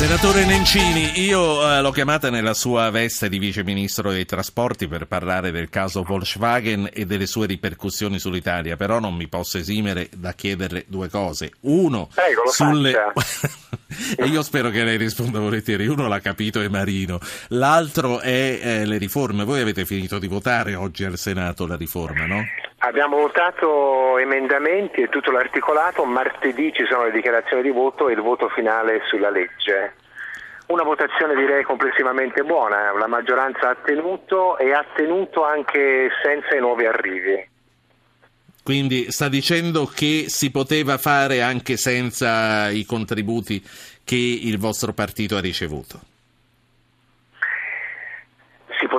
Senatore Nencini, io eh, l'ho chiamata nella sua veste di Vice Ministro dei Trasporti per parlare del caso Volkswagen e delle sue ripercussioni sull'Italia, però non mi posso esimere da chiederle due cose. Uno, Prego, sulle... e io spero che lei risponda volentieri. Uno l'ha capito, è Marino. L'altro è eh, le riforme. Voi avete finito di votare oggi al Senato la riforma, no? Abbiamo votato emendamenti e tutto l'articolato, martedì ci sono le dichiarazioni di voto e il voto finale sulla legge. Una votazione direi complessivamente buona, la maggioranza ha tenuto e ha tenuto anche senza i nuovi arrivi. Quindi sta dicendo che si poteva fare anche senza i contributi che il vostro partito ha ricevuto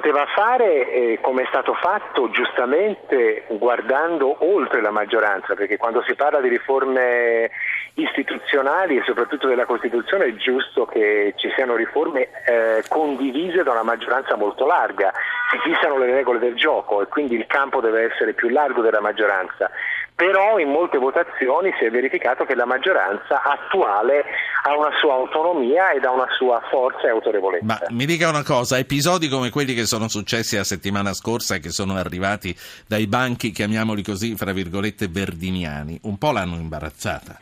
poteva fare eh, come è stato fatto giustamente guardando oltre la maggioranza, perché quando si parla di riforme istituzionali e soprattutto della Costituzione è giusto che ci siano riforme eh, condivise da una maggioranza molto larga, si fissano le regole del gioco e quindi il campo deve essere più largo della maggioranza però in molte votazioni si è verificato che la maggioranza attuale ha una sua autonomia ed ha una sua forza e autorevolezza. Ma mi dica una cosa, episodi come quelli che sono successi la settimana scorsa e che sono arrivati dai banchi, chiamiamoli così, fra virgolette, verdiniani, un po' l'hanno imbarazzata.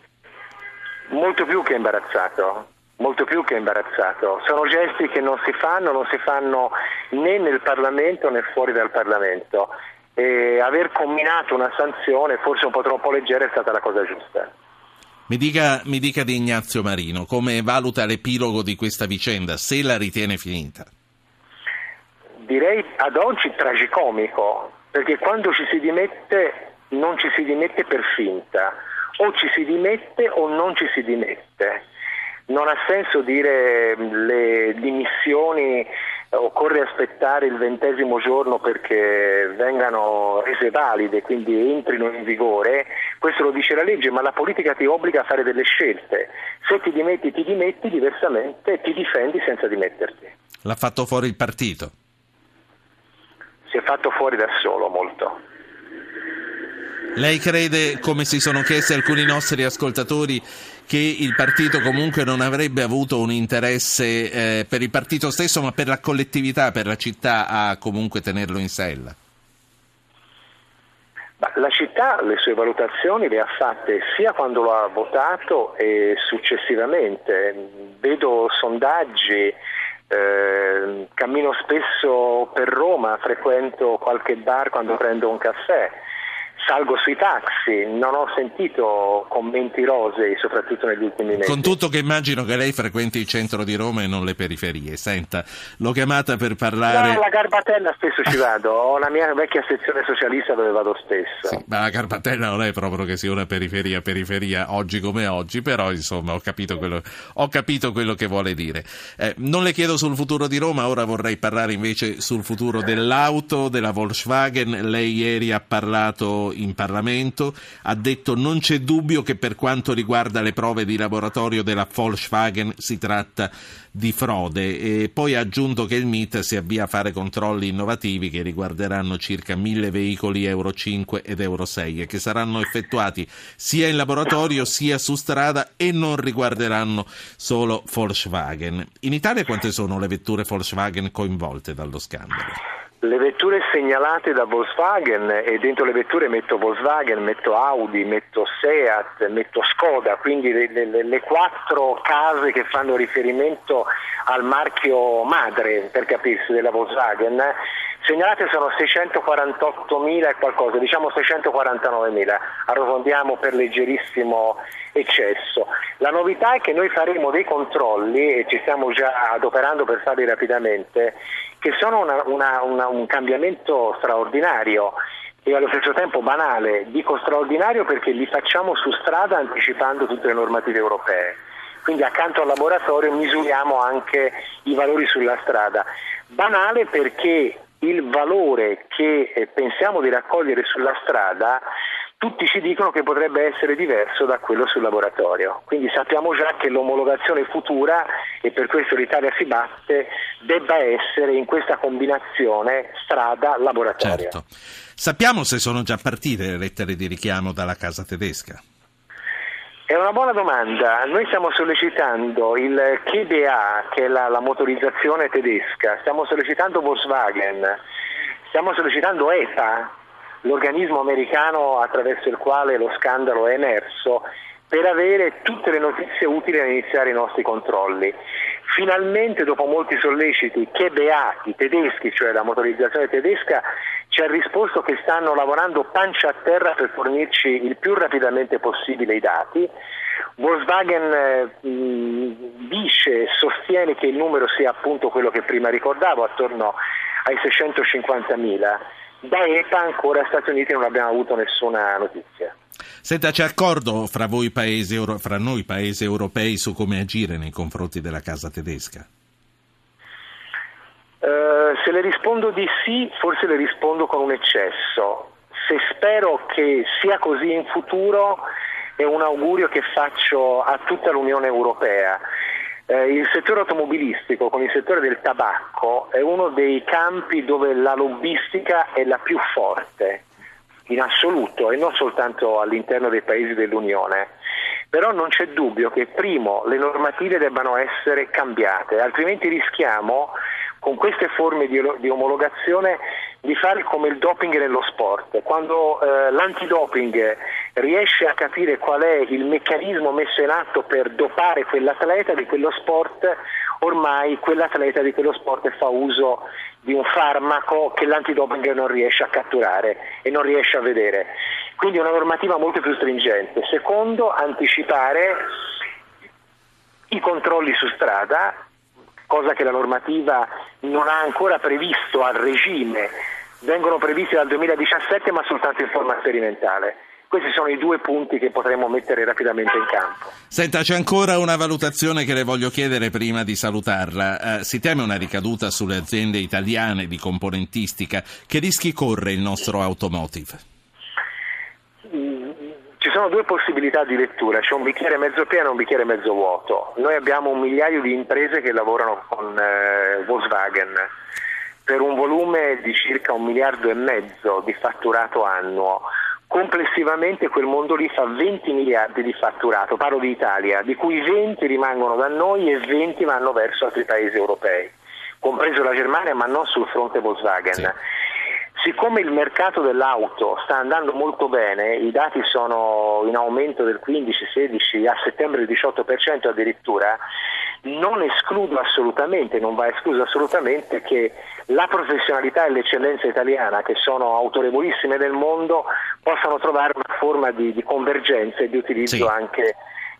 Molto più che imbarazzato molto più che imbarazzato. Sono gesti che non si fanno, non si fanno né nel Parlamento né fuori dal Parlamento e aver combinato una sanzione forse un po' troppo leggera è stata la cosa giusta. Mi dica, mi dica di Ignazio Marino, come valuta l'epilogo di questa vicenda, se la ritiene finita? Direi ad oggi tragicomico, perché quando ci si dimette non ci si dimette per finta, o ci si dimette o non ci si dimette. Non ha senso dire le dimissioni occorre aspettare il ventesimo giorno perché vengano rese valide, quindi entrino in vigore, questo lo dice la legge, ma la politica ti obbliga a fare delle scelte. Se ti dimetti, ti dimetti, diversamente ti difendi senza dimetterti. L'ha fatto fuori il partito? Si è fatto fuori da solo molto. Lei crede, come si sono chiesti alcuni nostri ascoltatori, che il partito comunque non avrebbe avuto un interesse eh, per il partito stesso, ma per la collettività, per la città, a comunque tenerlo in sella? La città le sue valutazioni le ha fatte sia quando lo ha votato e successivamente. Vedo sondaggi, eh, cammino spesso per Roma, frequento qualche bar quando prendo un caffè salgo sui taxi, non ho sentito commenti rosei, soprattutto negli ultimi mesi. Con tutto che immagino che lei frequenti il centro di Roma e non le periferie. Senta, l'ho chiamata per parlare... No, alla Garbatella spesso ci vado, ho la mia vecchia sezione socialista dove vado spesso. Sì, ma la Garbatella non è proprio che sia una periferia, periferia oggi come oggi, però insomma ho capito quello, ho capito quello che vuole dire. Eh, non le chiedo sul futuro di Roma, ora vorrei parlare invece sul futuro dell'auto, della Volkswagen. Lei ieri ha parlato in Parlamento, ha detto non c'è dubbio che per quanto riguarda le prove di laboratorio della Volkswagen si tratta di frode e poi ha aggiunto che il MIT si avvia a fare controlli innovativi che riguarderanno circa mille veicoli Euro 5 ed Euro 6 e che saranno effettuati sia in laboratorio sia su strada e non riguarderanno solo Volkswagen. In Italia quante sono le vetture Volkswagen coinvolte dallo scandalo? Le vetture segnalate da Volkswagen e dentro le vetture metto Volkswagen, metto Audi, metto Seat, metto Skoda, quindi le, le, le quattro case che fanno riferimento al marchio madre, per capirsi, della Volkswagen, segnalate sono 648.000 e qualcosa, diciamo 649.000, arrotondiamo per leggerissimo eccesso. La novità è che noi faremo dei controlli e ci stiamo già adoperando per farli rapidamente che sono una, una, una, un cambiamento straordinario e allo stesso tempo banale. Dico straordinario perché li facciamo su strada anticipando tutte le normative europee. Quindi accanto al laboratorio misuriamo anche i valori sulla strada. Banale perché il valore che eh, pensiamo di raccogliere sulla strada tutti ci dicono che potrebbe essere diverso da quello sul laboratorio. Quindi sappiamo già che l'omologazione futura, e per questo l'Italia si batte, debba essere in questa combinazione strada-laboratorio. Certo. Sappiamo se sono già partite le lettere di richiamo dalla casa tedesca? È una buona domanda. Noi stiamo sollecitando il KBA, che è la, la motorizzazione tedesca, stiamo sollecitando Volkswagen, stiamo sollecitando EPA, l'organismo americano attraverso il quale lo scandalo è emerso, per avere tutte le notizie utili a iniziare i nostri controlli. Finalmente, dopo molti solleciti, KBA, i tedeschi, cioè la motorizzazione tedesca, ci ha risposto che stanno lavorando pancia a terra per fornirci il più rapidamente possibile i dati. Volkswagen eh, dice e sostiene che il numero sia appunto quello che prima ricordavo, attorno ai 650.000. Da EPA ancora Stati Uniti non abbiamo avuto nessuna notizia. Senta, c'è accordo fra, paesi, fra noi paesi europei su come agire nei confronti della casa tedesca? Uh, se le rispondo di sì, forse le rispondo con un eccesso. Se spero che sia così in futuro, è un augurio che faccio a tutta l'Unione Europea. Eh, il settore automobilistico con il settore del tabacco è uno dei campi dove la lobbistica è la più forte in assoluto e non soltanto all'interno dei paesi dell'Unione. Però non c'è dubbio che primo le normative debbano essere cambiate, altrimenti rischiamo con queste forme di, di omologazione di fare come il doping nello sport. Quando eh, l'antidoping riesce a capire qual è il meccanismo messo in atto per dopare quell'atleta di quello sport, ormai quell'atleta di quello sport fa uso di un farmaco che l'antidoping non riesce a catturare e non riesce a vedere. Quindi una normativa molto più stringente. Secondo, anticipare i controlli su strada, cosa che la normativa non ha ancora previsto a regime, vengono previsti dal 2017 ma soltanto in forma sperimentale. Questi sono i due punti che potremmo mettere rapidamente in campo. Senta, c'è ancora una valutazione che le voglio chiedere prima di salutarla. Eh, si teme una ricaduta sulle aziende italiane di componentistica. Che rischi corre il nostro automotive? Sono due possibilità di lettura, c'è un bicchiere mezzo pieno e un bicchiere mezzo vuoto. Noi abbiamo un migliaio di imprese che lavorano con eh, Volkswagen per un volume di circa un miliardo e mezzo di fatturato annuo complessivamente quel mondo lì fa 20 miliardi di fatturato, parlo di Italia, di cui 20 rimangono da noi e 20 vanno verso altri paesi europei, compreso la Germania ma non sul fronte Volkswagen. Sì. Siccome il mercato dell'auto sta andando molto bene, i dati sono in aumento del 15-16, a settembre il 18% addirittura, non escludo assolutamente, non va escluso assolutamente che la professionalità e l'eccellenza italiana, che sono autorevolissime nel mondo, possano trovare una forma di, di convergenza e di utilizzo sì. anche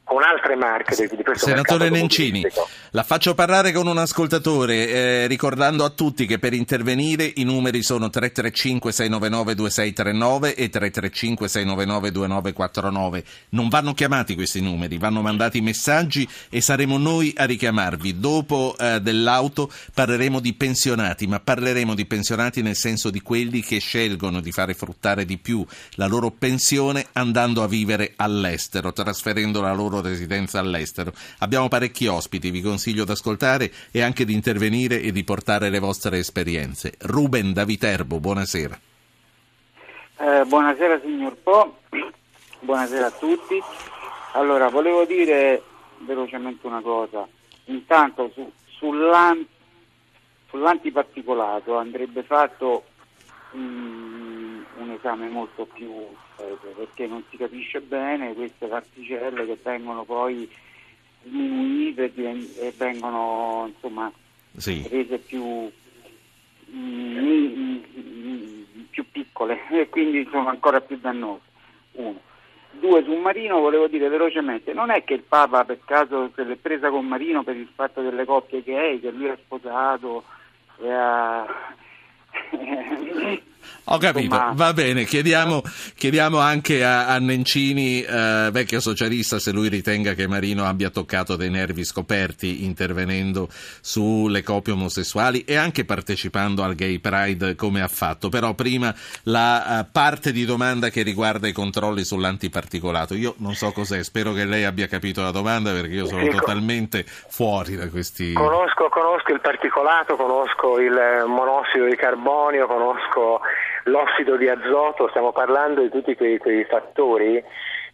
con altre marche di questo Senatore Nencini, la faccio parlare con un ascoltatore eh, ricordando a tutti che per intervenire i numeri sono 335 699 2639 e 335 699 2949. Non vanno chiamati questi numeri, vanno mandati messaggi e saremo noi a richiamarvi. Dopo eh, dell'auto parleremo di pensionati, ma parleremo di pensionati nel senso di quelli che scelgono di fare fruttare di più la loro pensione andando a vivere all'estero, trasferendo la loro residenza all'estero. Abbiamo parecchi ospiti, vi consiglio di ascoltare e anche di intervenire e di portare le vostre esperienze. Ruben da Viterbo, buonasera. Eh, buonasera signor Po, buonasera a tutti. Allora, volevo dire velocemente una cosa. Intanto su, sull'an, sull'antiparticolato andrebbe fatto um, un esame molto più perché non si capisce bene queste particelle che vengono poi diminuite e vengono insomma sì. rese più, mm, più piccole e quindi sono ancora più dannose. Uno. Due, su Marino volevo dire velocemente, non è che il Papa per caso se l'è presa con Marino per il fatto delle coppie gay, che lui ha sposato e ha... Ho capito, Insomma... va bene, chiediamo, chiediamo anche a, a Nencini, eh, vecchio socialista, se lui ritenga che Marino abbia toccato dei nervi scoperti intervenendo sulle coppie omosessuali e anche partecipando al Gay Pride come ha fatto. Però prima la uh, parte di domanda che riguarda i controlli sull'antiparticolato. Io non so cos'è, spero che lei abbia capito la domanda perché io sono totalmente fuori da questi... Conosco, conosco il particolato, conosco il monossido di carbonio, conosco l'ossido di azoto, stiamo parlando di tutti quei, quei fattori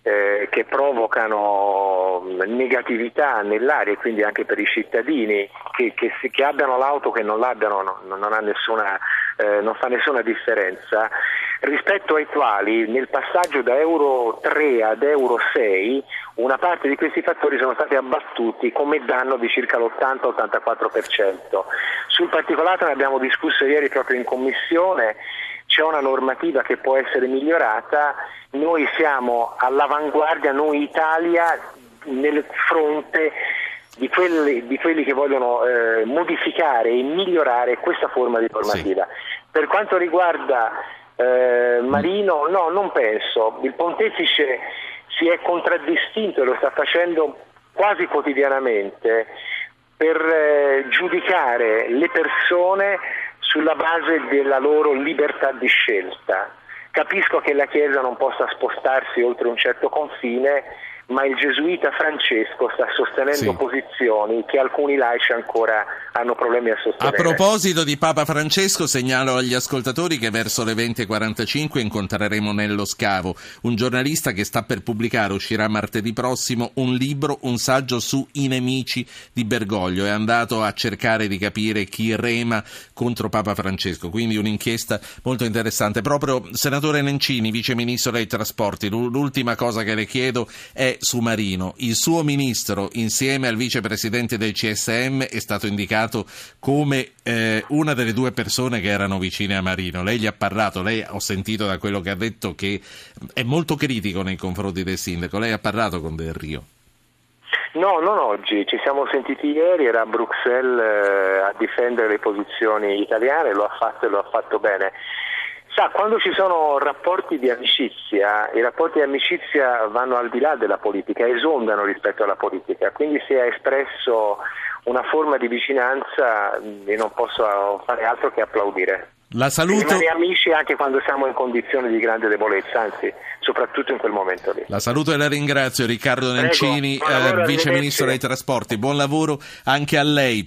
eh, che provocano negatività nell'aria e quindi anche per i cittadini che, che, che abbiano l'auto che non l'abbiano non, non, nessuna, eh, non fa nessuna differenza rispetto ai quali nel passaggio da Euro 3 ad Euro 6 una parte di questi fattori sono stati abbattuti come danno di circa l'80-84%. Sul particolare ne abbiamo discusso ieri proprio in commissione, c'è una normativa che può essere migliorata, noi siamo all'avanguardia, noi Italia, nel fronte di quelli, di quelli che vogliono eh, modificare e migliorare questa forma di normativa. Sì. Per quanto riguarda eh, Marino, no, non penso. Il pontefice si è contraddistinto e lo sta facendo quasi quotidianamente per eh, giudicare le persone sulla base della loro libertà di scelta. Capisco che la Chiesa non possa spostarsi oltre un certo confine, ma il gesuita Francesco sta sostenendo sì. posizioni che alcuni laici ancora hanno problemi a sostenere. A proposito di Papa Francesco, segnalo agli ascoltatori che verso le 20.45 incontreremo Nello Scavo, un giornalista che sta per pubblicare, uscirà martedì prossimo, un libro, un saggio su i nemici di Bergoglio. È andato a cercare di capire chi rema contro Papa Francesco, quindi un'inchiesta molto interessante. Proprio senatore Nencini, vice ministro dei trasporti, l'ultima cosa che le chiedo è su Marino. Il suo ministro, insieme al vicepresidente del CSM, è stato indicato come eh, una delle due persone che erano vicine a Marino. Lei gli ha parlato, lei ho sentito da quello che ha detto che è molto critico nei confronti del sindaco. Lei ha parlato con Del Rio? No, non oggi, ci siamo sentiti ieri, era a Bruxelles eh, a difendere le posizioni italiane, lo ha fatto e lo ha fatto bene. Sa, quando ci sono rapporti di amicizia, i rapporti di amicizia vanno al di là della politica, esondano rispetto alla politica, quindi si è espresso una forma di vicinanza e non posso fare altro che applaudire. La saluto. Rimane amici anche quando siamo in condizioni di grande debolezza, anzi, soprattutto in quel momento lì. La saluto e la ringrazio, Riccardo Nencini, eh, vice ministro dei trasporti. Buon lavoro anche a lei.